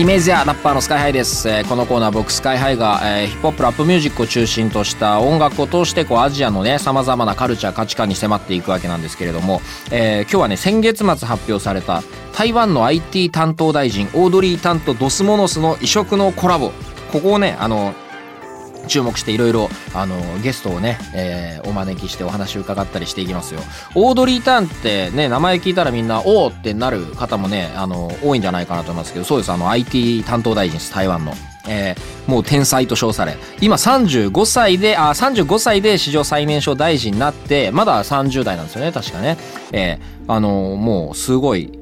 イメージやラッパーのスカイハイです、えーこのコーナー僕スカイハイが、えーヒップホップラップミュージックを中心とした音楽を通してこうアジアのねさまざまなカルチャー価値観に迫っていくわけなんですけれども、えー今日はね先月末発表された台湾の IT 担当大臣オードリー・タンとドスモノスの異色のコラボ。ここをねあの注目していろいろあのゲストをね、えーお招きしてお話を伺ったりしていきますよ。オードリー・ターンってね名前聞いたらみんなおおってなる方もねあの多いんじゃないかなと思いますけどそうです。あの IT 担当大臣です台湾の。えーもう天才と称され。今35歳であ35歳で史上最年少大臣になってまだ30代なんですよね確かね、えーあのもうすごい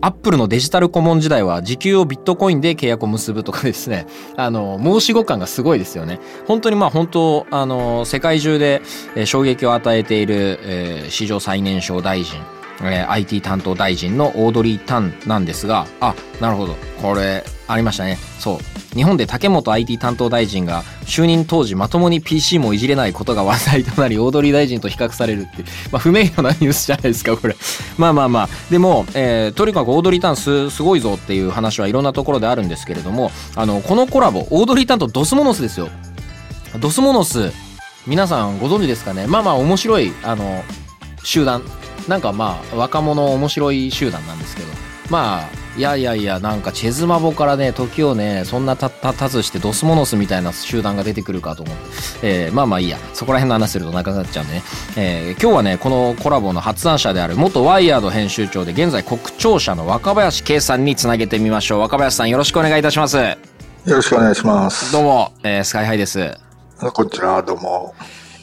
アップルのデジタル顧問時代は時給をビットコインで契約を結ぶとかですね、あの、申し子感がすごいですよね。本当にまあ本当、あの、世界中で衝撃を与えている、えー史上最年少大臣、えー IT 担当大臣のオードリー・タンなんですが、あ、なるほど。これ、ありましたね。そう。日本で竹本 IT 担当大臣が就任当時まともに PC もいじれないことが話題となりオードリー大臣と比較されるって、まあ、不名誉なニュースじゃないですかこれ まあまあまあでも、えーとにかくオードリータンすすごいぞっていう話はいろんなところであるんですけれどもあのこのコラボオードリータンとドスモノスですよドスモノス皆さんご存知ですかね？まあまあ面白いあの集団なんかまあ若者面白い集団なんですけど。まあいやいやいやなんかチェズマボからね時をねそんなたたたずしてドスモノスみたいな集団が出てくるかと思って、えーまあまあいいや。そこら辺の話すると長くなっちゃうんでね、えー今日はねこのコラボの発案者である元ワイヤード編集長で現在国庁舎の若林圭さんにつなげてみましょう。若林さんよろしくお願いいたします。よろしくお願いします。どうも、えースカイハイです。こんにちは、どうも。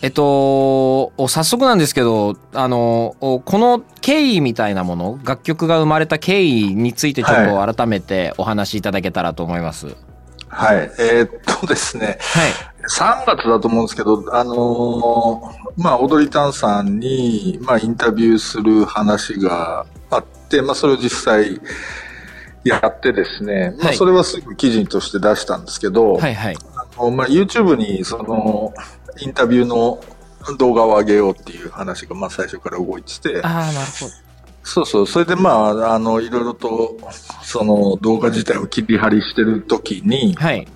えっと、お早速なんですけど、あの、おこの経緯みたいなもの、楽曲が生まれた経緯についてちょっと改めてお話しいただけたらと思います。はい。はい。えーっとですね、3月だと思うんですけど、あのーまあ、踊りたんさんに、まあ、インタビューする話があって、まあ、それを実際やってですね、まあ、はいそれはすぐ記事として出したんですけど、はいはい。あのまあ、YouTube にその、インタビューの動画を上げようっていう話が、まあ、最初から動いてて、ああ、なるほど。そうそう。それでまあ、あの、いろいろと、その動画自体を切り張りしてる時に、はい。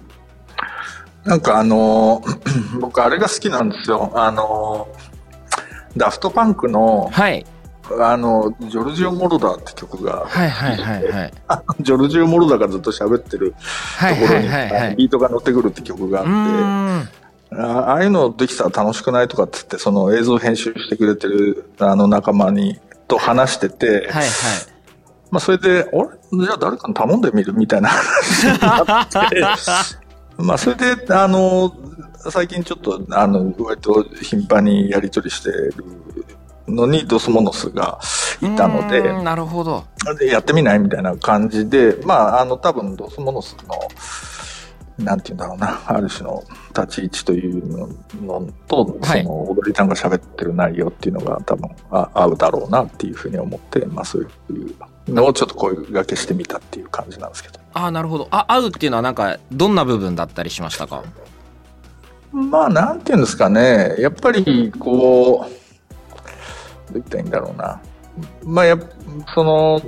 なんかあの、僕あれが好きなんですよ。あの、ダフトパンクの、はい。あの、ジョルジオ・モロダーって曲が、はいはいはいはい。あ ジョルジオ・モロダーがずっと喋ってるはいはいところに、はいはい。ビートが乗ってくるって曲があって、ん。あああいうのできたら楽しくないとかって言って、その映像編集してくれてるあの仲間に、と話してて、はいはい。まあ、それで、あれ？じゃあ誰かに頼んでみる？みたいな話になって、まあ、それで、あの、最近ちょっと、あの、割と頻繁にやり取りしてるのに、ドスモノスがいたので、なるほど。でやってみない？みたいな感じで、まあ、あの、多分、ドスモノスの、なんて言うんだろうな、ある種の立ち位置というのと、はいその、踊りたんが喋ってる内容っていうのが多分あ合うだろうなっていうふうに思って、まあそういうのをちょっと声掛けしてみたっていう感じなんですけど。ああ、なるほど。あ、合うっていうのはなんか、どんな部分だったりしましたか？まあ、なんていうんですかね、やっぱり、こう、どう言ったらいいんだろうな。まあ、やっその、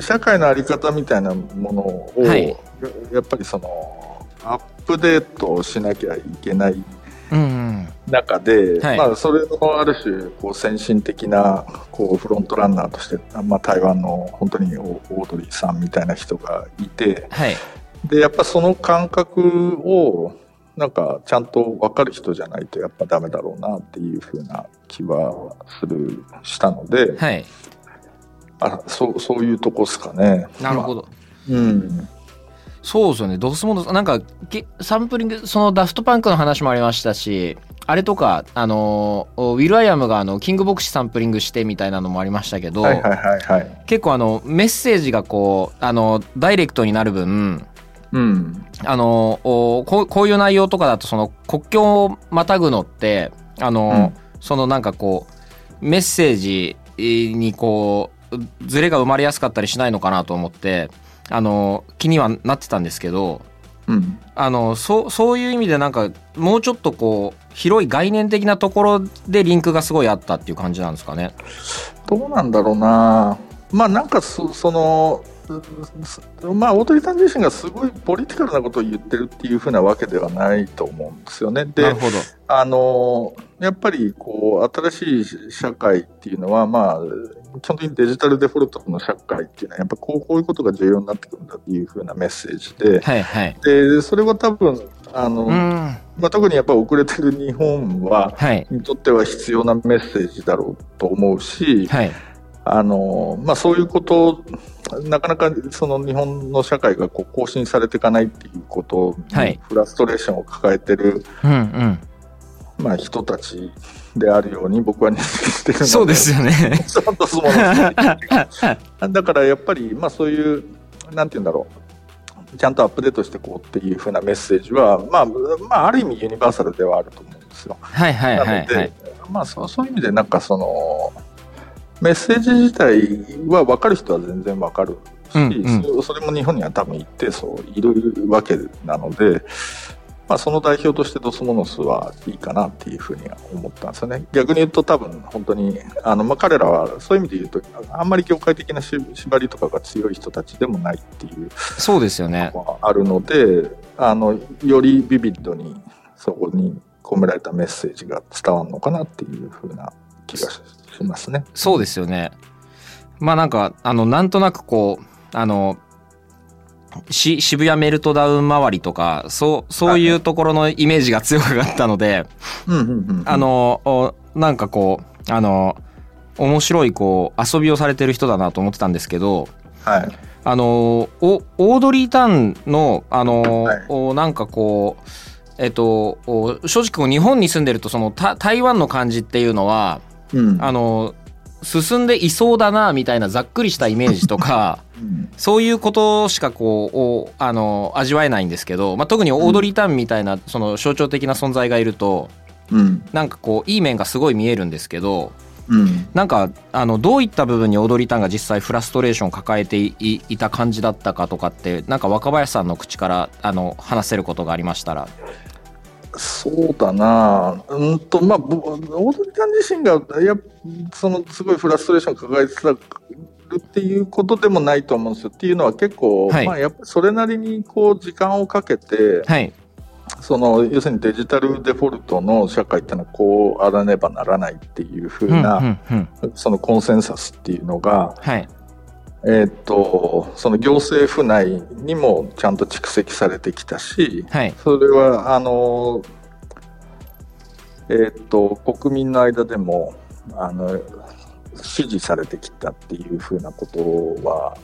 社会のあり方みたいなものを、はいややっぱりその、アップデートしなきゃいけないうんうん。中で、はいまあ、それのある種、こう、先進的な、こう、フロントランナーとして、まあ、台湾の本当にオオードリーさんみたいな人がいて、はい。で、やっぱその感覚を、なんか、ちゃんと分かる人じゃないとやっぱダメだろうなっていうふうな気はする、したので、はい。あそう、そういうとこですかね。なるほど。まあうん。そうですよね。ドスモノス、なんか、けサンプリング、そのダフトパンクの話もありましたし、あれとか、あの、ウィル・アイアムがあの、キングボクシサンプリングしてみたいなのもありましたけど、はいはいはいはい。結構あの、メッセージがこう、あの、ダイレクトになる分、うん。あのおこうこういう内容とかだとその国境をまたぐのってあの、そのなんかこうメッセージにこうズレが生まれやすかったりしないのかなと思ってあの気にはなってたんですけどうん。あのそうそういう意味でなんかもうちょっとこう広い概念的なところでリンクがすごいあったっていう感じなんですかね。どうなんだろうな。まあなんかそその、すまあ、オードリーさん自身がすごいポリティカルなことを言ってるっていうふうなわけではないと思うんですよね。でなる、ほど。あの、やっぱりこう、新しい社会っていうのは、まあ、基本的にデジタルデフォルトの社会っていうのは、やっぱこうこういうことが重要になってくるんだっていうふうなメッセージで、はいはい。で、それは多分、あの、うん。まあ、特にやっぱ遅れてる日本は、はい。にとっては必要なメッセージだろうと思うし、はい。あのまあ、そういうことをなかなかその日本の社会がこう更新されていかないっていうことはいにフラストレーションを抱えてる、うんうん。まあ、人たちであるように僕は認識してるのでそうですよね。だからやっぱり、まあ、そういうなんて言うんだろうちゃんとアップデートしていこうっていうふうなメッセージは、まあまあ、ある意味ユニバーサルではあると思うんですよ。はいはいなので、はいはい。まあそうそういう意味でなんかそのメッセージ自体は分かる人は全然分かるし、うんうんそそれも日本には多分一定数いるわけなので、まあ、その代表としてドスモノスはいいかなっていうふうには思ったんですよね逆に言うと多分本当にあの、まあ、彼らはそういう意味で言うとあんまり業界的なし縛りとかが強い人たちでもないっていうそうですよね。あるのであのよりビビッドにそこに込められたメッセージが伝わるのかなっていうふうな気がしますね。そうですよね。まあなんか、あの、なんとなくこう、あの、し渋谷メルトダウン周りとか、そう、そういうところのイメージが強かったので、あの、おなんかこう、あの、面白いこう、遊びをされてる人だなと思ってたんですけど、はい。あの、おオードリー・タンの、あの、はい。おなんかこう、えっと、お正直こう日本に住んでると、そのた台湾の感じっていうのは、うん。あの、進んでいそうだな、みたいなざっくりしたイメージとか、う んそういうことしかこう、おあの、味わえないんですけど、まあ、特にオードリー・タンみたいな、その象徴的な存在がいると、うん。なんかこう、いい面がすごい見えるんですけど、うん。なんか、あの、どういった部分にオードリー・タンが実際フラストレーションを抱えていいいた感じだったかとかって、なんか若林さんの口から、あの、話せることがありましたら。そうだな。うんとまあぼオードリーさん自身がやそのすごいフラストレーションを抱えてたるっていうことでもないと思うんですよ。っていうのは結構、はいまあやっぱりそれなりにこう時間をかけて、はい。その要するにデジタルデフォルトの社会っていうのはこうあらねばならないっていうふうな。そのコンセンサスっていうのが、はい。えーっとその行政府内にもちゃんと蓄積されてきたし、はい。それはあのえーっと国民の間でもあの支持されてきたっていうふうなことは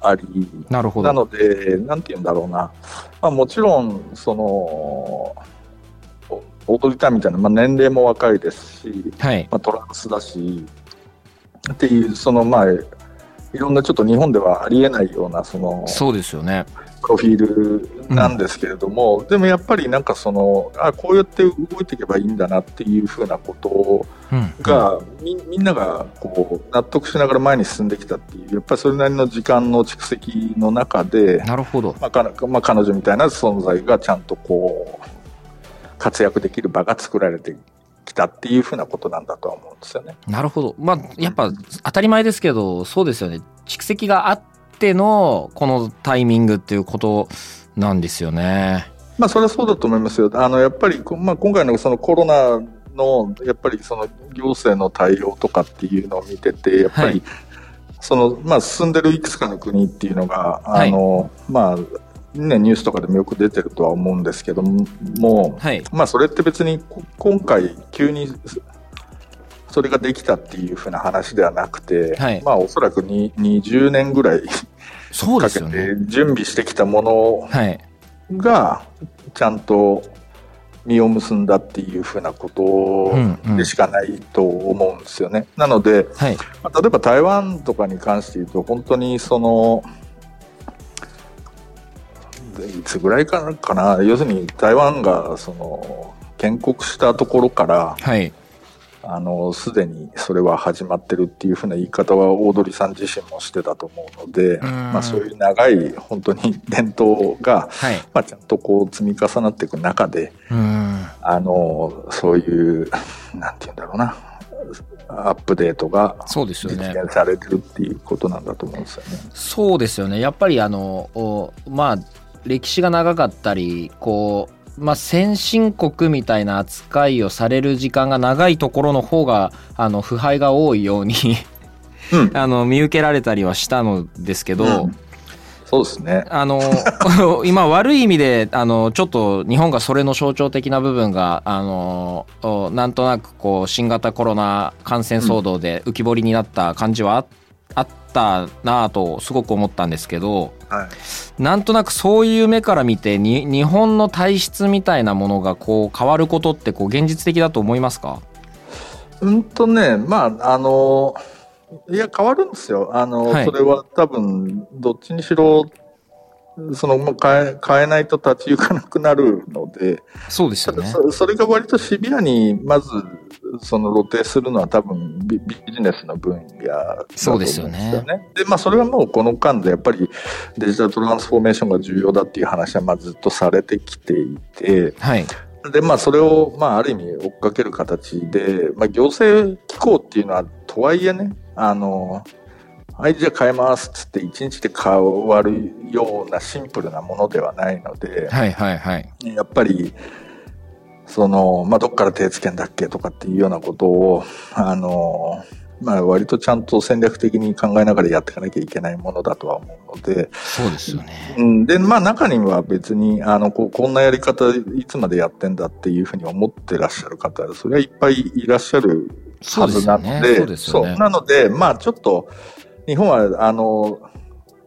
ありなるほど。なので、なんて言うんだろうな、まあ、もちろん、その、おオードリーターンみたいな、まあ、年齢も若いですし、はい。まあ、トランスだし、っていう、その、まあ、いろんなちょっと日本ではありえないような、その、そうですよね。プロフィールなんですけれども、でもやっぱりなんかその、あ、こうやって動いていけばいいんだなっていうふうなことを、うん。が、みみんながこう納得しながら前に進んできたっていうやっぱりそれなりの時間の蓄積の中で、なるほど。まあかまあ、彼女みたいな存在がちゃんとこう活躍できる場が作られてきたっていうふうなことなんだとは思うんですよね。なるほど。まあ、やっぱ当たり前ですけど、そうですよね。蓄積があっての、このタイミングっていうことなんですよね。まあそれはそうだと思いますよ。あのやっぱりこ、まあ、今回のそのコロナのやっぱりその行政の対応とかっていうのを見ててやっぱり、はいそのまあ進んでるいくつかの国っていうのがはいあの、まあねニュースとかでもよく出てるとは思うんですけども、もはい。まあそれって別にこ今回急にそれができたっていうふうな話ではなくて、はいまあおそらくに20年ぐらいそうでかけすよね。て準備してきたものはい。がちゃんと実を結んだっていうふうなことうんうんでしかないと思うんですよね。なので、はい。まあ例えば台湾とかに関して言うと本当にそのいつぐらいかかな、要するに台湾がその建国したところから、はい。あの、すでにそれは始まってるっていうふうな言い方はオードリーさん自身もしてたと思うので、んまあそういう長い本当に伝統が、はい。まあちゃんとこう積み重なっていく中で、うん。あの、そういう、なんて言うんだろうな、アップデートがそうですよ実ね。現されてるっていうことなんだと思うんですよね。そうですよね。やっぱりあの、おまあ、歴史が長かったり、こう、まあ、先進国みたいな扱いをされる時間が長いところの方が、あの、腐敗が多いようにうん あの、見受けられたりはしたのですけど、うんそうですね。あの、今悪い意味で、あの、ちょっと日本がそれの象徴的な部分が、あの、おなんとなくこう、新型コロナ感染騒動で浮き彫りになった感じはああったなぁとすごく思ったんですけど、はい。なんとなくそういう目から見てに日本の体質みたいなものがこう変わることってこう現実的だと思いますか？うんとね、まあ、あの、いや、変わるんですよ。あの、はいそれは多分、どっちにしろ、その、もう変え、変えないと立ち行かなくなるので、そうですただそそれが割とシビアに、まず、その露呈するのは多分ビビジネスの分野だとそうで思うんですすよよねね。で、まあそれはもうこの間でやっぱりデジタルトランスフォーメーションが重要だっていう話はまあずっとされてきていて、はい。で、まあ、それを、まあ、ある意味追っかける形で、まあ、行政機構っていうのは、とはいえね、あの、はい、じゃあ変えます。っつって、一日で変わるようなシンプルなものではないので、はいはいはい。やっぱり、その、まあ、どっから手つけんだっけとかっていうようなことを、あの、まあ、割とちゃんと戦略的に考えながらやっていかなきゃいけないものだとは思うので、そうですよね。うん、で、まあ中には別に、あの、こうこんなやり方いつまでやってんだっていうふうに思ってらっしゃる方、それはいっぱいいらっしゃるはずなので、そうですよね。そうですよね。そう。なので、まあちょっと、日本は、あの、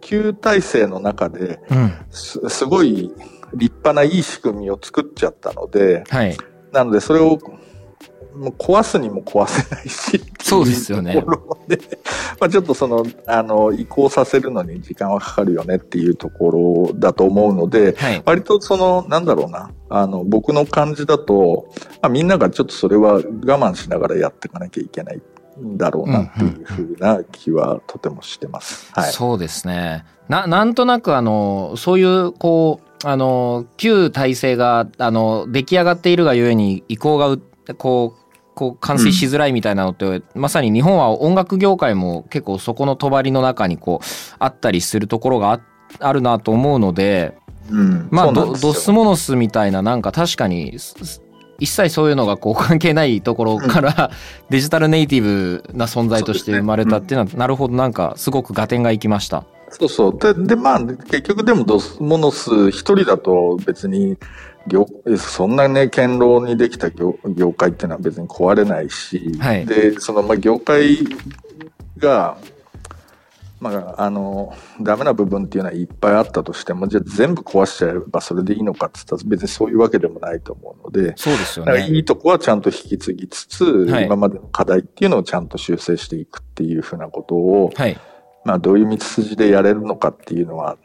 旧体制の中でうん。す、すごい立派ないい仕組みを作っちゃったので、はい。なのでそれを、もう壊すにも壊せないし、そうですよね まあちょっとその、あの、移行させるのに時間はかかるよねっていうところだと思うので、はい。割とその、なんだろうな、あの、僕の感じだと、まあ、みんながちょっとそれは我慢しながらやっていかなきゃいけないんだろうなっていうふうな気はとてもしてます。はい。そうですね。な、なんとなくあの、そういう、こう、あの、旧体制が、あの、出来上がっているがゆえに移行がう、こう、こう完成しづらいみたいなのって、まさに日本は音楽業界も結構そこの帳の中にこうあったりするところがああるなと思うのでうん。まあドドスモノスみたいななんか確かに一切そういうのがこう関係ないところから、デジタルネイティブな存在として生まれたっていうのはなるほどなんかすごく合点がいきました。そうそう。で、で、まあ、結局でもドスモノス一人だと別に、業そんなね、堅牢にできた業業界っていうのは別に壊れないし、はいで、その、まあ、業界が、まあ、あの、ダメな部分っていうのはいっぱいあったとしても、じゃあ全部壊しちゃえばそれでいいのかって言ったら別にそういうわけでもないと思うので、そうですよね。いいとこはちゃんと引き継ぎつつ、はい今までの課題っていうのをちゃんと修正していくっていうふうなことを、はい。まあ、どういう道筋でやれるのかっていうのは、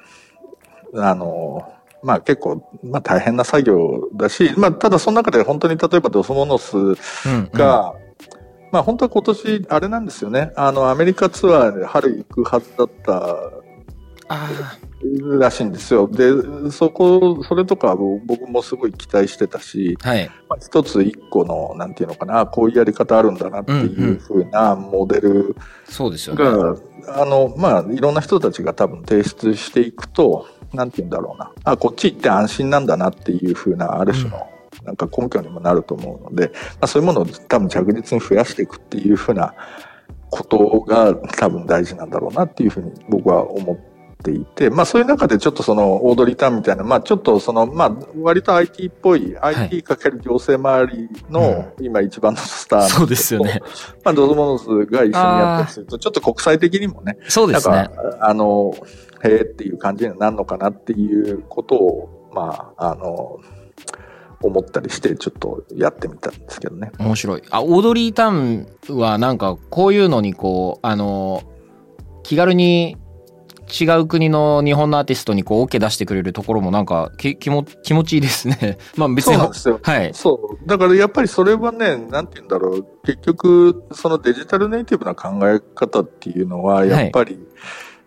あの、まあ結構、まあ大変な作業だし、まあただその中で本当に例えばドスモノスうん、うん。が、まあ本当は今年あれなんですよね。あのアメリカツアーで春行くはずだったあらしいんですよ。で、そこ、それとか僕もすごい期待してたし、あ、はい。まあ一つ一個の、なんていうのかな、こういうやり方あるんだなっていうふうなモデルそうですよね。が、あの、まあ、いろんな人たちが多分提出していくと、なんて言うんだろうな。あ、こっち行って安心なんだなっていうふうな、ある種の、なんか根拠にもなると思うので、まあ、そういうものを多分着実に増やしていくっていうふうなことが多分大事なんだろうなっていうふうに僕は思っていて、まあそういう中でちょっとそのオードリー・ターンみたいな、まあちょっとその、まあ割と IT っぽい、IT かける行政周りの今一番のスターのうですよね。まあ、ドズモノスが一緒にやったりすると、ちょっと国際的にもね、そうですねなんか。、あの、へえっていう感じになるのかなっていうことを、まあ、あの、思ったりして、ちょっとやってみたんですけどね。面白い。あ、オードリー・タウンはなんかこういうのにこう、あの、気軽に違う国の日本のアーティストにこう OK 出してくれるところもなんかき気も気持ちいいですね。まあ別にそうなんですよ。はいそう。だからやっぱりそれはね、なんて言うんだろう。結局、そのデジタルネイティブな考え方っていうのは、やっぱり、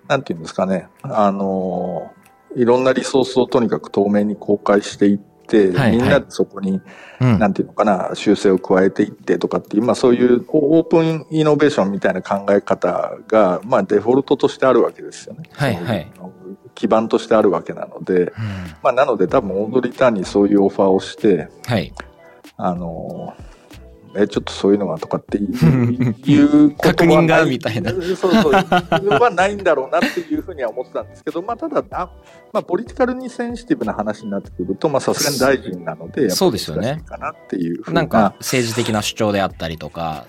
なんて言うんですかね。あの、いろんなリソースをとにかく透明に公開していって、はいはいみんなでそこに、うんなんていうのかな、修正を加えていってとかっていう、まあそういうオープンイノベーションみたいな考え方が、まあデフォルトとしてあるわけですよね。はいはい基盤としてあるわけなので、うんまあなので多分オードリー・ターンにそういうオファーをして、はい。あの、え、ちょっとそういうのはとかっていう いうことは確認がみたいな。そうそう。はないんだろうなっていうふうには思ってたんですけど、まあただ、あまあポリティカルにセンシティブな話になってくると、まあさすがに大臣なので、そうですよね。かなっていうなんか政治的な主張であったりとか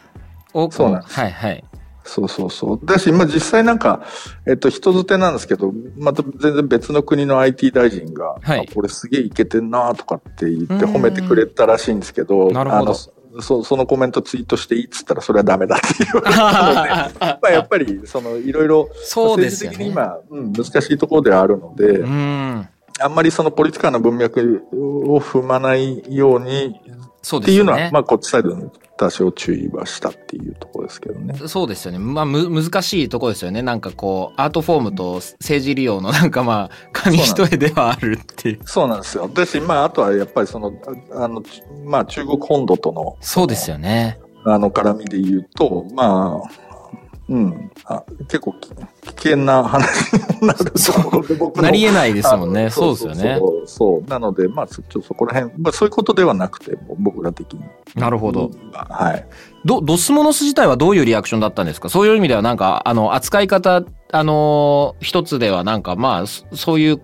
そうなんです。はいはい。そうそうそう。だし、まあ実際なんか、えっと、人づてなんですけど、また全然別の国の IT 大臣が、はい。あこれすげえいけてんなとかって言ってうん。褒めてくれたらしいんですけど、なるほどそそのコメントツイートしていいっつったらそれはダメだって言われたので、まあやっぱり、その、いろいろ、そうですよね。政治的に今、うん、難しいところではあるので、うん。あんまりそのポリティカルな文脈を踏まないようにそうっていうのは。まあこっちサイドに多少注意はしたっていうところですけどね。そうですよね。まあ、む、難しいとこですよね。なんかこう、アートフォームと政治利用のなんかまあ、紙一重ではあるっていう。そうなんですよ。だし、まあ、あとはやっぱりその、ああの、ちまあ、中国本土との、そうですよね。あの、絡みで言うと、まあ、うん、あ結構き危険な話になるところで、僕のなり得ないですもんね。そうですよね。そうそうなので、まあ、ちょっとそこら辺、まあ、そういうことではなくて、僕ら的に。なるほど。はい。ど、ドスモノス自体はどういうリアクションだったんですか？そういう意味ではなんか、あの、扱い方、あのー一つではなんか、まあ、そそういう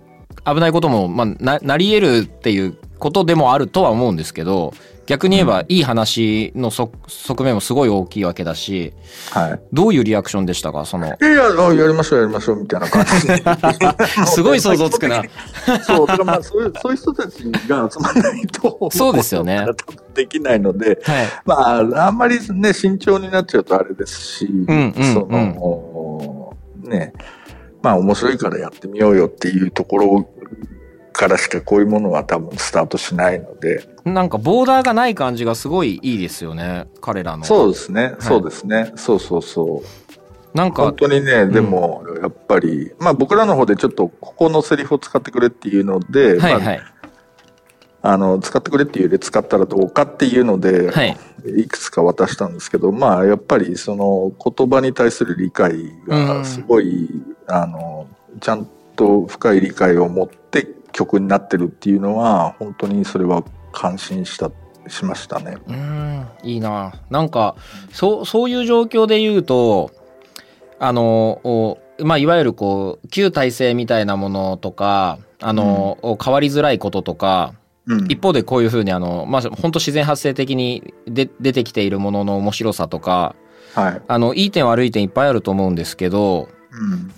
危ないことも、まあ、な、なり得るっていうことでもあるとは思うんですけど、逆に言えば、いい話のそ側面もすごい大きいわけだし、はい。どういうリアクションでしたか？その、いやいや、りましょう、やりましょう、みたいな感じで。すごい想像つくな。そう、だからまあ、そういう、そういう人たちが集まらないと、そうですよねできないので、はい。まあ、あんまりね、慎重になっちゃうとあれですし、んうんその、ね、まあ面白いからやってみようよっていうところからしかこういうものは多分スタートしないので、なんかボーダーがない感じがすごいいいですよね。彼らの。そうですね、そうですね、そうそうそう。なんか本、当にね、でも、やっぱり、まあ僕らの方でちょっとここのセリフを使ってくれっていうので、まあはいはい。あの、使ってくれっていうより使ったらどうかっていうので、はい。いくつか渡したんですけど、まあ、やっぱりその言葉に対する理解がすごい、あの、ちゃんと深い理解を持って曲になってるっていうのは、本当にそれは感心した、しましたね。うーん、いいな。なんか、そう、そういう状況で言うと、あの、おまあ、いわゆるこう、旧体制みたいなものとか、あの、お変わりづらいこととか、うん。一方でこういうふうにあの、まあ、本当自然発生的にで出てきているものの面白さとか、はい。あの、いい点悪い点いっぱいあると思うんですけど、うん。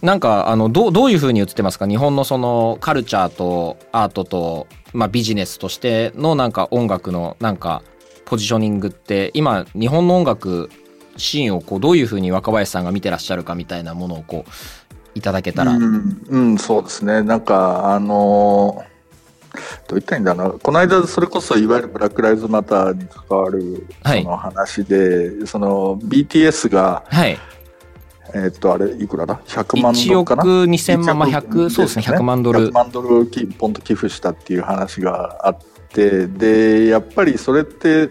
なんか、あの、どう、どういうふうに映ってますか？日本のその、カルチャーとアートと、まあ、ビジネスとしてのなんか音楽のなんか、ポジショニングって、今、日本の音楽シーンをこう、どういうふうに若林さんが見てらっしゃるかみたいなものをこう、いただけたら。うん、うん、そうですね。なんか、あのどう言ったらいいんだろうな。この間、それこそ、いわゆるブラック・ライズ・マターに関わる、はいその話で、その、BTS が、はい。えっと、あれ、いくらだ ?100 万ド1ルかな？億2000万、まあ、100、そうですね、100万ドル100。万ドルきポンと寄付したっていう話があって、で、やっぱりそれって、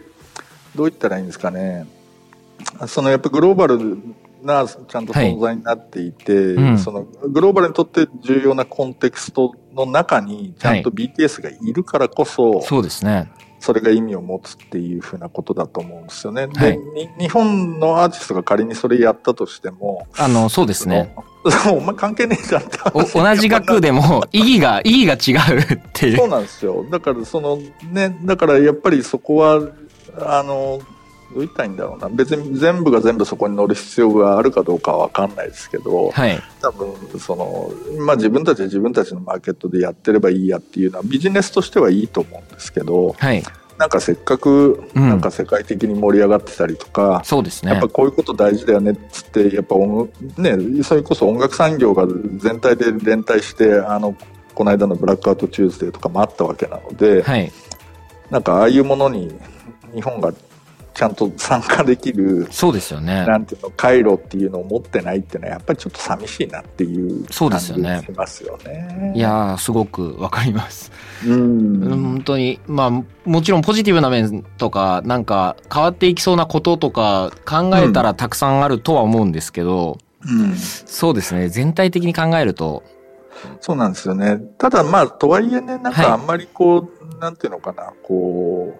どう言ったらいいんですかね？そのやっぱグローバルなちゃんと存在になっていて、うんそのグローバルにとって重要なコンテクストの中にちゃんと BTS がいるからこそ、そうですね。それが意味を持つっていうふうなことだと思うんですよね。で、はいに日本のアーティストが仮にそれやったとしても、あの、そうですね。お前関係ねえじゃんって同じ額でも、意義が、意義が違うっていう。そうなんですよ。だから、そのね、だからやっぱりそこは、あの、どう言ったらいいんだろうな。別に全部が全部そこに乗る必要があるかどうかはわかんないですけど、はい。多分、その、まあ自分たちは自分たちのマーケットでやってればいいやっていうのはビジネスとしてはいいと思うんですけど、はい。なんかせっかく、うんなんか世界的に盛り上がってたりとか、そうですねやっぱ。こういうこと大事だよねっつって、やっぱ音、ね、それこそ音楽産業が全体で連帯して、あの、この間のブラックアウトチューズデーとかもあったわけなので、はい。なんかああいうものに日本がちゃんと参加できる、そうですよね。なんていうの、回路っていうのを持ってないっていうのは、やっぱりちょっと寂しいなっていうそうで感じすよねがしますよね。いやー、すごくわかります。うん、うん本当に、まあ、もちろんポジティブな面とか、なんか変わっていきそうなこととか考えたらたくさんあるとは思うんですけど、うんそうですね。全体的に考えると、そうなんですよね。ただまあ、とはいえね、なんはいかあんまりこう、なんていうのかな、こう、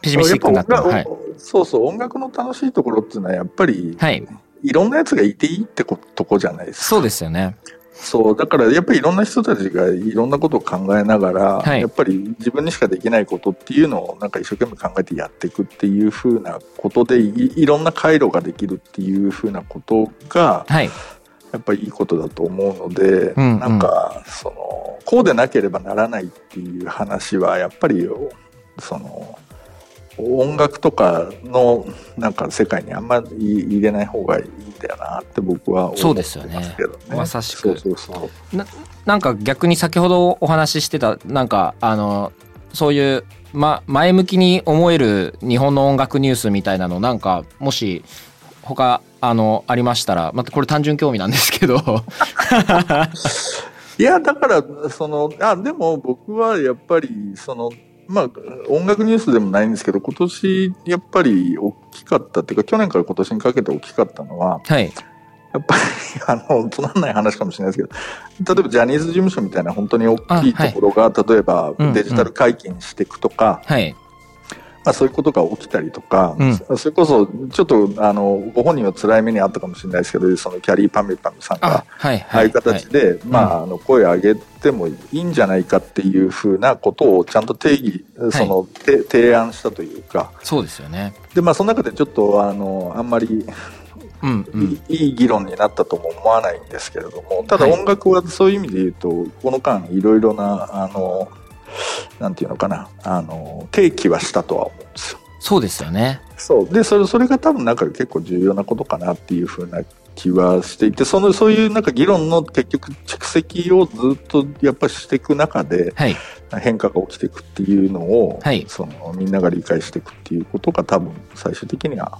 ペシミスティックになっても、はい。そうそう、音楽の楽しいところっていうのは、やっぱり、はい。いろんなやつがいていいってことこじゃないですか。そうですよね。そう、だからやっぱりいろんな人たちがいろんなことを考えながら、はいやっぱり自分にしかできないことっていうのをなんか一生懸命考えてやっていくっていうふうなことでい、いろんな回路ができるっていうふうなことが、はい。やっぱりいいことだと思うので、うんうんなんか、その、こうでなければならないっていう話は、やっぱり、その、音楽とかのなんか世界にあんまり入れない方がいいんだよなって僕は思ってますけどね。そうですよねまさしくそうそうそう。ななんか逆に先ほどお話ししてた、なんか、あの、そういう、ま、前向きに思える日本の音楽ニュースみたいなの、なんか、もし、他、あの、ありましたら、またこれ単純興味なんですけど、いや、だから、その、あ、でも僕はやっぱり、その、まあ、音楽ニュースでもないんですけど、今年、やっぱり大きかったっていうか、去年から今年にかけて大きかったのは、はい。やっぱり、あの、つまんない話かもしれないですけど、例えばジャニーズ事務所みたいな本当に大きいところが、例えばデジタル解禁していくとか、はい。まあそういうことが起きたりとか、うんそれこそ、ちょっと、あの、ご本人は辛い目にあったかもしれないですけど、そのキャリーパミュパミュさんがあ、、はい、ああはいい。う形で、まあ、あの、声を上げてもいいんじゃないかっていうふうなことをちゃんと定義、その、て提案したというか、そうですよね。で、まあ、その中でちょっと、あの、あんまり、うん、うん。いいい議論になったとも思わないんですけれども、ただはい音楽はそういう意味で言うと、この間いろいろな、あの、なんていうのかな、あの、提起はしたとは思うんですよ。そうですよね。そう。で、それ、それが多分なんか結構重要なことかなっていうふうな気はしていて、その、そういうなんか議論の結局蓄積をずっとやっぱりしていく中ではい。変化が起きていくっていうのを、はいそのみんなが理解していくっていうことが多分最終的には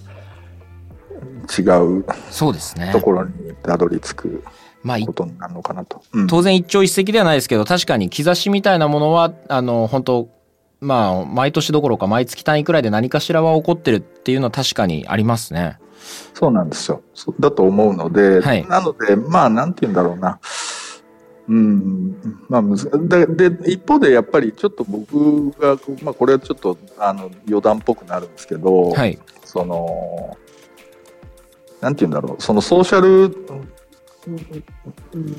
違うそうですねと。ころにたどり着くまあ、いことになるのかなと。うん当然一朝一夕ではないですけど、確かに兆しみたいなものは、あの、本当まあ、毎年どころか毎月単位くらいで何かしらは起こってるっていうのは確かにありますね。そうなんですよ。だと思うので、はいなので、まあ、なんて言うんだろうな。うん、まあ、むずで、で、一方でやっぱりちょっと僕が、まあ、これはちょっと、あの、余談っぽくなるんですけど、はい。その、なんて言うんだろう、そのソーシャル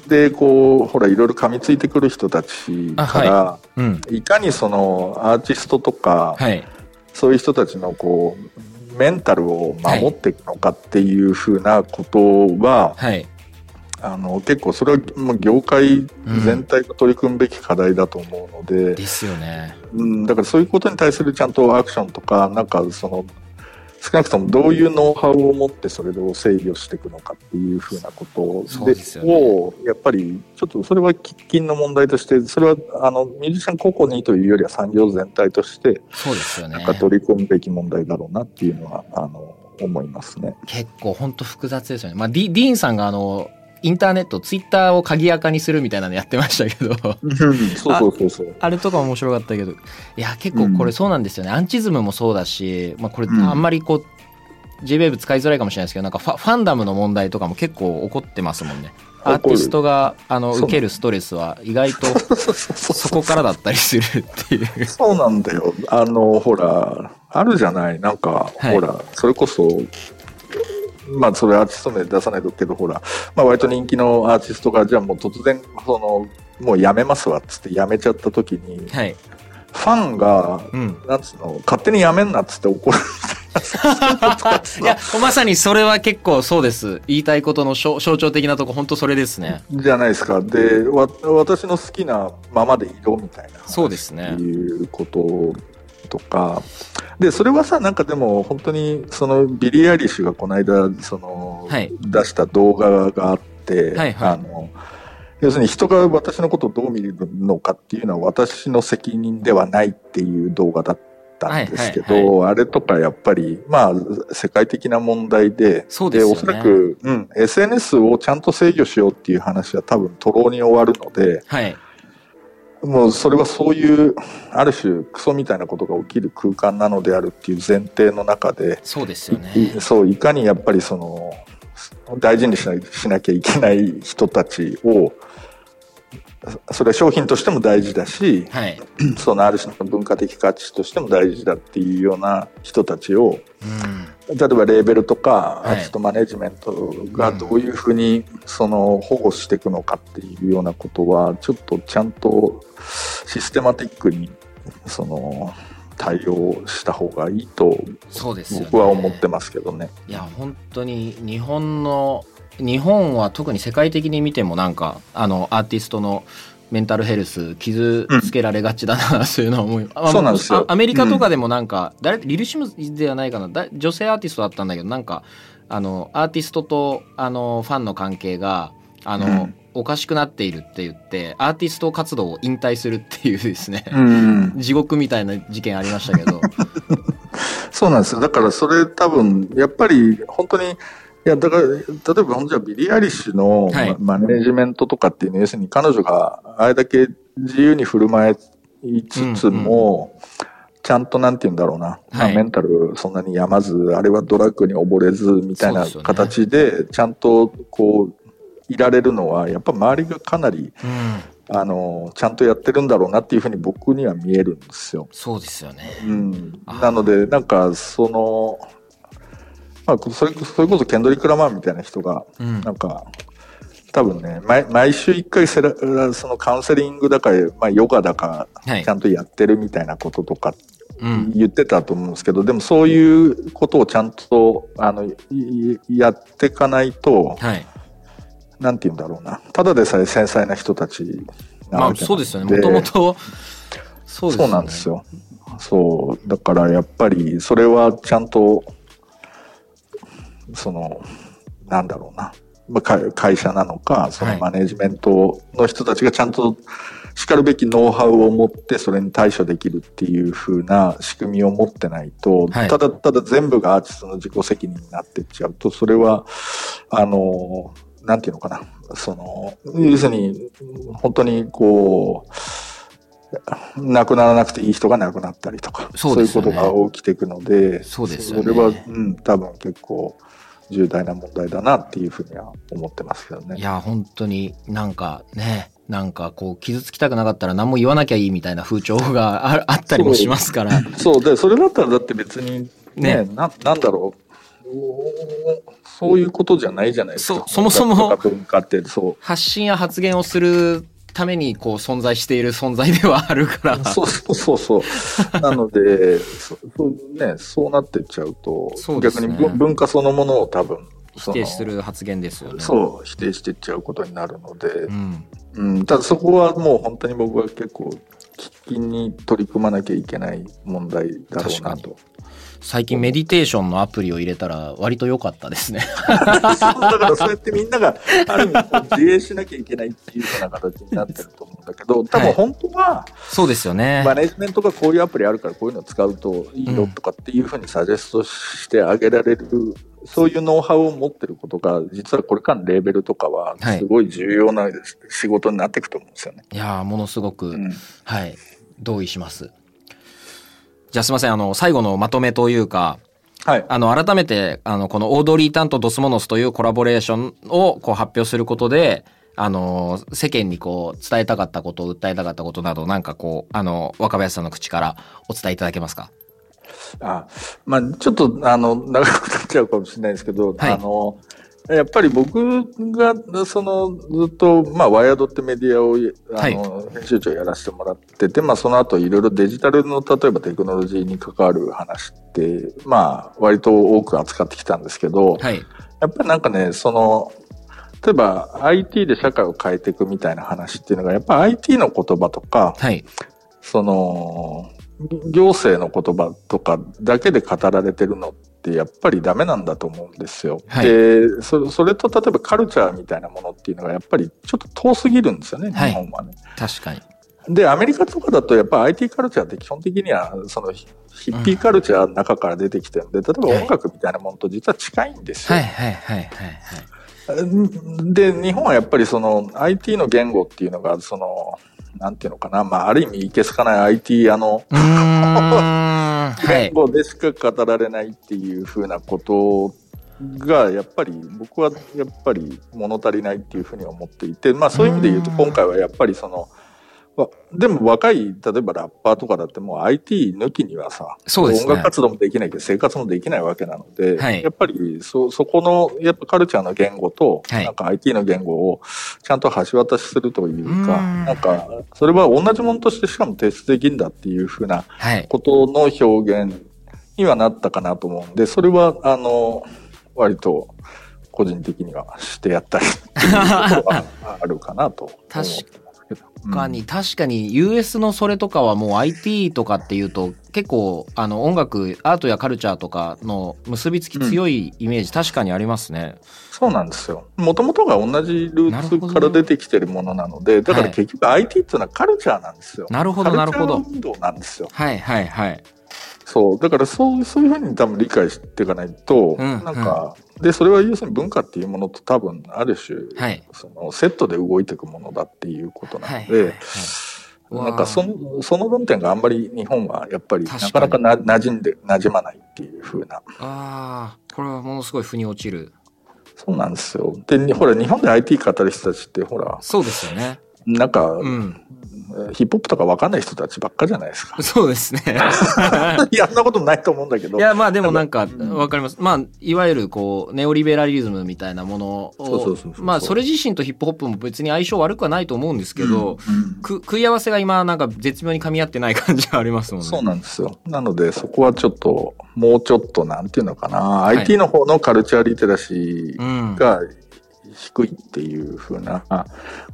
で、こう、ほら、いろいろ噛みついてくる人たちから、うん。い、かにその、アーティストとか、はい。そういう人たちのこうメンタルを守っていくのかっていうふうなことは、はい。あの結構それはもう業界全体が取り組むべき課題だと思うので、ですよね。うん、だからそういうことに対するちゃんとアクションとかなんかその少なくともどういうノウハウを持ってそれを制御していくのかっていうふうなことそうですよねをやっぱりちょっとそれは喫緊の問題としてそれはあのミュージシャン個々にというよりは産業全体としてそうですよねなん。か取り組むべき問題だろうなっていうのは、あの、思いますね。結構本当複雑ですよね。まあ、ディディーンさんがあの、インターネット、ツイッターを鍵垢にするみたいなのやってましたけど、そうそうそうそう。あれとか面白かったけど、いや、結構これそうなんですよね。アンチズムもそうだし、まあ、これうんあんまりこう、JWAVE 使いづらいかもしれないですけど、なんかファファンダムの問題とかも結構起こってますもんね。アーティストがあの受けるストレスは意外とそこからだったりするっていう。そうなんだよ。あの、ほら、あるじゃない？なんか、はいほら、それこそ、まあ、それアーティスト名出さないとけど、ほら、まあ、割と人気のアーティストが、じゃあもう突然、その、もうやめますわっつってやめちゃった時に、はい。ファンが、うん。なんつうの、勝手にやめんなっつって怒る いや、まさにそれは結構そうです。言いたいことの象象徴的なとこ、本当それですね。じゃないですか。で、わ私の好きなままでいろみたいな。そうですねいうこととか、で、それはさ、なんかでも本当に、そのビリー・アイリッシュがこの間、その、はい。出した動画があって、はいはい。あの、要するに人が私のことをどう見るのかっていうのは私の責任ではないっていう動画だったんですけど、はいはいあれとかやっぱり、まあ、世界的な問題で、そうでね。おそらく、うん、SNS をちゃんと制御しようっていう話は多分、とろうに終わるので、はい。もうそれはそういう、ある種、クソみたいなことが起きる空間なのであるっていう前提の中で、そうですよね。いそう、いかにやっぱりその、大事にしなしなきゃいけない人たちを、それは商品としても大事だし、はい。そのある種の文化的価値としても大事だっていうような人たちを、うん。例えばレーベルとかはいアーティストマネジメントがどういうふうにその保護していくのかっていうようなことはちょっとちゃんとシステマティックにその対応した方がいいと。僕は思ってますけどね。いや本当に日本の日本は特に世界的に見てもなんかあのアーティストのメンタルヘルス傷つけられがちだな、そういうのは思いあそうなんですよ。あアメリカとかでもなんか、誰リルシムではないかな。だ女性アーティストだったんだけどなんかあのアーティストとあのファンの関係があの、うん。おかしくなっているって言ってアーティスト活動を引退するっていうですね、うん、地獄みたいな事件ありましたけど。そうなんですよ。だからそれ多分、やっぱり本当に、いや、だから、例えば本当はビリー・アイリッシュのはい。ママネージメントとかっていうのは、要するに彼女があれだけ自由に振る舞いつつも、ちゃんとなんて言うんだろうな、まあはいメンタルそんなに病まず、あれはドラッグに溺れずみたいな形で、ちゃんとこう、いられるのは、やっぱ周りがかなり、うん。あの、ちゃんとやってるんだろうなっていうふうに僕には見えるんですよ。そうですよね。うん。なので、なんか、その、まあ、それそれこそケンドリック・ラマーみたいな人が、うん。なんか、多分ね、毎毎週一回セラ、そのカウンセリングだか、まあ、ヨガだか、はい。ちゃんとやってるみたいなこととかうん。言ってたと思うんですけど、でもそういうことをちゃんと、あの、やっていかないと、はい。なんて言うんだろうな。ただでさえ繊細な人たちなまあわけなのそうですよね。もともとそうなんですよ。そう。だからやっぱり、それはちゃんと、その、なんだろうな。まあ会会社なのか、そはいのマネジメントの人たちがちゃんと叱るべきノウハウを持ってそれに対処できるっていう風な仕組みを持ってないと、はいただただ全部がアーティストの自己責任になっていっちゃうと、それは、あの、なんていうのかな。その、要するに、本当にこう、亡くならなくていい人が亡くなったりとか、そうねいうことが起きていくので、そうですよねそれは、うん、多分結構重大な問題だなっていうふうには思ってますけどね。いや本当になんかねなんかこう傷つきたくなかったら何も言わなきゃいいみたいな風潮がああったりもしますからそうで、それだったらだって別にね、ねななんだろう。おそういうことじゃないじゃないですか。そそもそも。発信や発言をするためにこう存在している存在ではあるから そうそうそうそう。なので、そそうね、そうなってっちゃうと、そうね逆に文文化そのものを多分、否定する発言ですよね。そう、否定していっちゃうことになるので、うん、うん、ただそこはもう本当に僕は結構、喫緊に取り組まなきゃいけない問題だろうなと。最近メディテーションのアプリを入れたら割と良かったですね。そうだからそうやってみんなが、ある意味自衛しなきゃいけないっていうような形になってると思うんだけど、多分本当は、そうですよね。マネジメントがこういうアプリあるからこういうのを使うといいよとかっていうふうにサジェストしてあげられる、そういうノウハウを持ってることが、実はこれからのレーベルとかははいすごい重要な仕事になっていくと思うんですよね。いやーものすごく、うんはい同意します。じゃあすいませんあの最後のまとめというかはい。あの改めてあのこのオードリー・タンとドスモノスというコラボレーションをこう発表することであの世間にこう伝えたかったこと訴えたかったことなどなんかこうあの若林さんの口からお伝えいただけますか？あまあ、ちょっと、あの、長くなっちゃうかもしれないですけど、はいあの、やっぱり僕が、その、ずっと、まあ、ワイヤードってメディアを、あの、編集長やらせてもらってて、まあ、その後いろいろデジタルの、例えばテクノロジーに関わる話って、まあ、割と多く扱ってきたんですけど、はい。やっぱりなんかね、その、例えば IT で社会を変えていくみたいな話っていうのが、やっぱ IT の言葉とか、はい。その、行政の言葉とかだけで語られてるのってやっぱりダメなんだと思うんですよ。はいでそ、それと例えばカルチャーみたいなものっていうのがやっぱりちょっと遠すぎるんですよね、はい日本はね。確かに。で、アメリカとかだとやっぱ IT カルチャーって基本的にはそのヒヒッピーカルチャーの中から出てきてるんで、例えば音楽みたいなものと実は近いんですよ。はいはいはいはいで、日本はやっぱりその IT の言語っていうのが、その、なんていうのかな、まあ、ある意味いけすかない。IT あの。言語でしか語られないっていうふうなことが、やっぱり僕はやっぱり物足りないっていうふうに思っていて、まあそういう意味で言うとうん。今回はやっぱりその、わでも若い、例えばラッパーとかだってもう IT 抜きにはさ、そうですね。音楽活動もできないけど生活もできないわけなので、はい。やっぱりそ、そこの、やっぱカルチャーの言語と、はい。なんか IT の言語をちゃんと橋渡しするというか、うん。なんか、それは同じものとしてしかも提出できるんだっていうふうなはい。ことの表現にはなったかなと思うんで、それは、あの、割と個人的にはしてやったりっていうところはあるかなと思 ってますけど。確かに、確かに US のそれとかはもう IT とかっていうと結構あの音楽アートやカルチャーとかの結びつき強いイメージ確かにありますね。そうなんですよ。もともとが同じルーツから出てきてるものなので、だから結局 IT っていうのはカルチャーなんですよ。なるほどなるほどカルチャー運動なんですよ。はいはいはい。そう。だからそう、そういうふうに多分理解していかないと、うんなんか、で、それは要するに文化っていうものと多分ある種、はい。そのセットで動いていくものだっていうことなので、はいはいはいなんかその、その論点があんまり日本はやっぱりな確かなかな馴染んで、馴染まないっていう風な。ああ、これはものすごい腑に落ちる。そうなんですよ。で、にほら、日本で IT 語る人たちって、ほら、そうですよね。なんか、うん。ヒップホップとかわかんない人たちばっかじゃないですか。そうですね。いや、そんなことないと思うんだけど。いやまあでもなんかうんわかります。まあいわゆるこうネオリベラリズムみたいなものをそうそうそうそうまあそれ自身とヒップホップも別に相性悪くはないと思うんですけど、うんく食い合わせが今なんか絶妙に噛み合ってない感じがありますもんね。そうなんですよ。なので、そこはちょっと、もうちょっと、なんていうのかな、い IT の方のカルチャーリテラシーうん。が低いっていう風な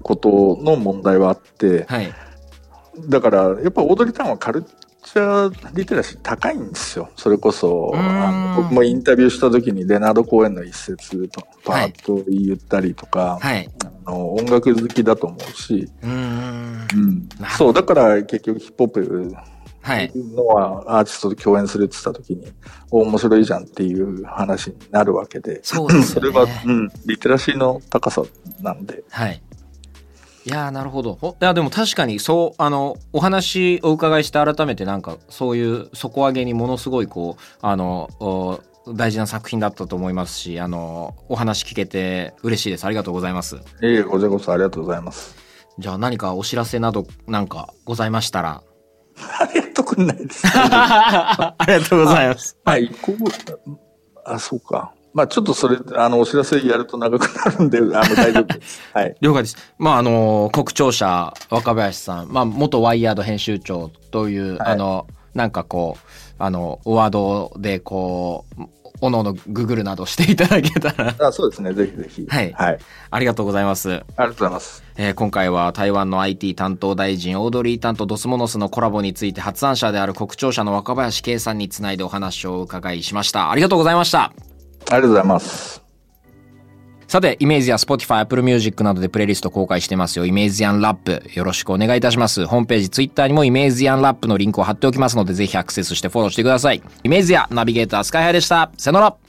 ことの問題はあって、はい。だから、やっぱオードリー・タンはカルチャーリテラシー高いんですよ。それこそ、あの僕もインタビューした時にレナード公演の一節とパーッと言ったりとか、はい。あの音楽好きだと思うし、うーん。そう、だから結局ヒップホップはい。のはアーティストと共演するって言った時に、お面白いじゃんっていう話になるわけで、そうですよねそれは、うん、リテラシーの高さなんで、はい。いやーなるほど。ほいやでも確かにそうあのお話お伺いして改めてなんかそういう底上げにものすごいこうあのお大事な作品だったと思いますしあのお話聞けて嬉しいですありがとうございます。いえいえ、こちらこそありがとうございます。じゃあ何かお知らせなどなんかございましたらありがとうくんないです。ありがとうございます。はい、こう、あ、そうか。まあちょっとそれ、あの、お知らせやると長くなるんで、あの、大丈夫です。はい。了解です。まああの国庁舎若林さん、まあ元ワイヤード編集長という、はいあのなんかこうあのワードでこうおのおのググるなどしていただけたら あそうですね、ぜひぜひ。はいはい。ありがとうございます。ありがとうございます。えー今回は台湾の IT 担当大臣オードリー・タンとドスモノスのコラボについて発案者である国庁舎の若林圭さんにつないでお話をお伺いしました。ありがとうございました。ありがとうございます。さて、イメージや Spotify、Apple Music などでプレイリスト公開してますよ。イメージアンラップ。よろしくお願いいたします。ホームページ、Twitter にもイメージアンラップのリンクを貼っておきますので、ぜひアクセスしてフォローしてください。イメージアナビゲータースカイハイでした。さよなら。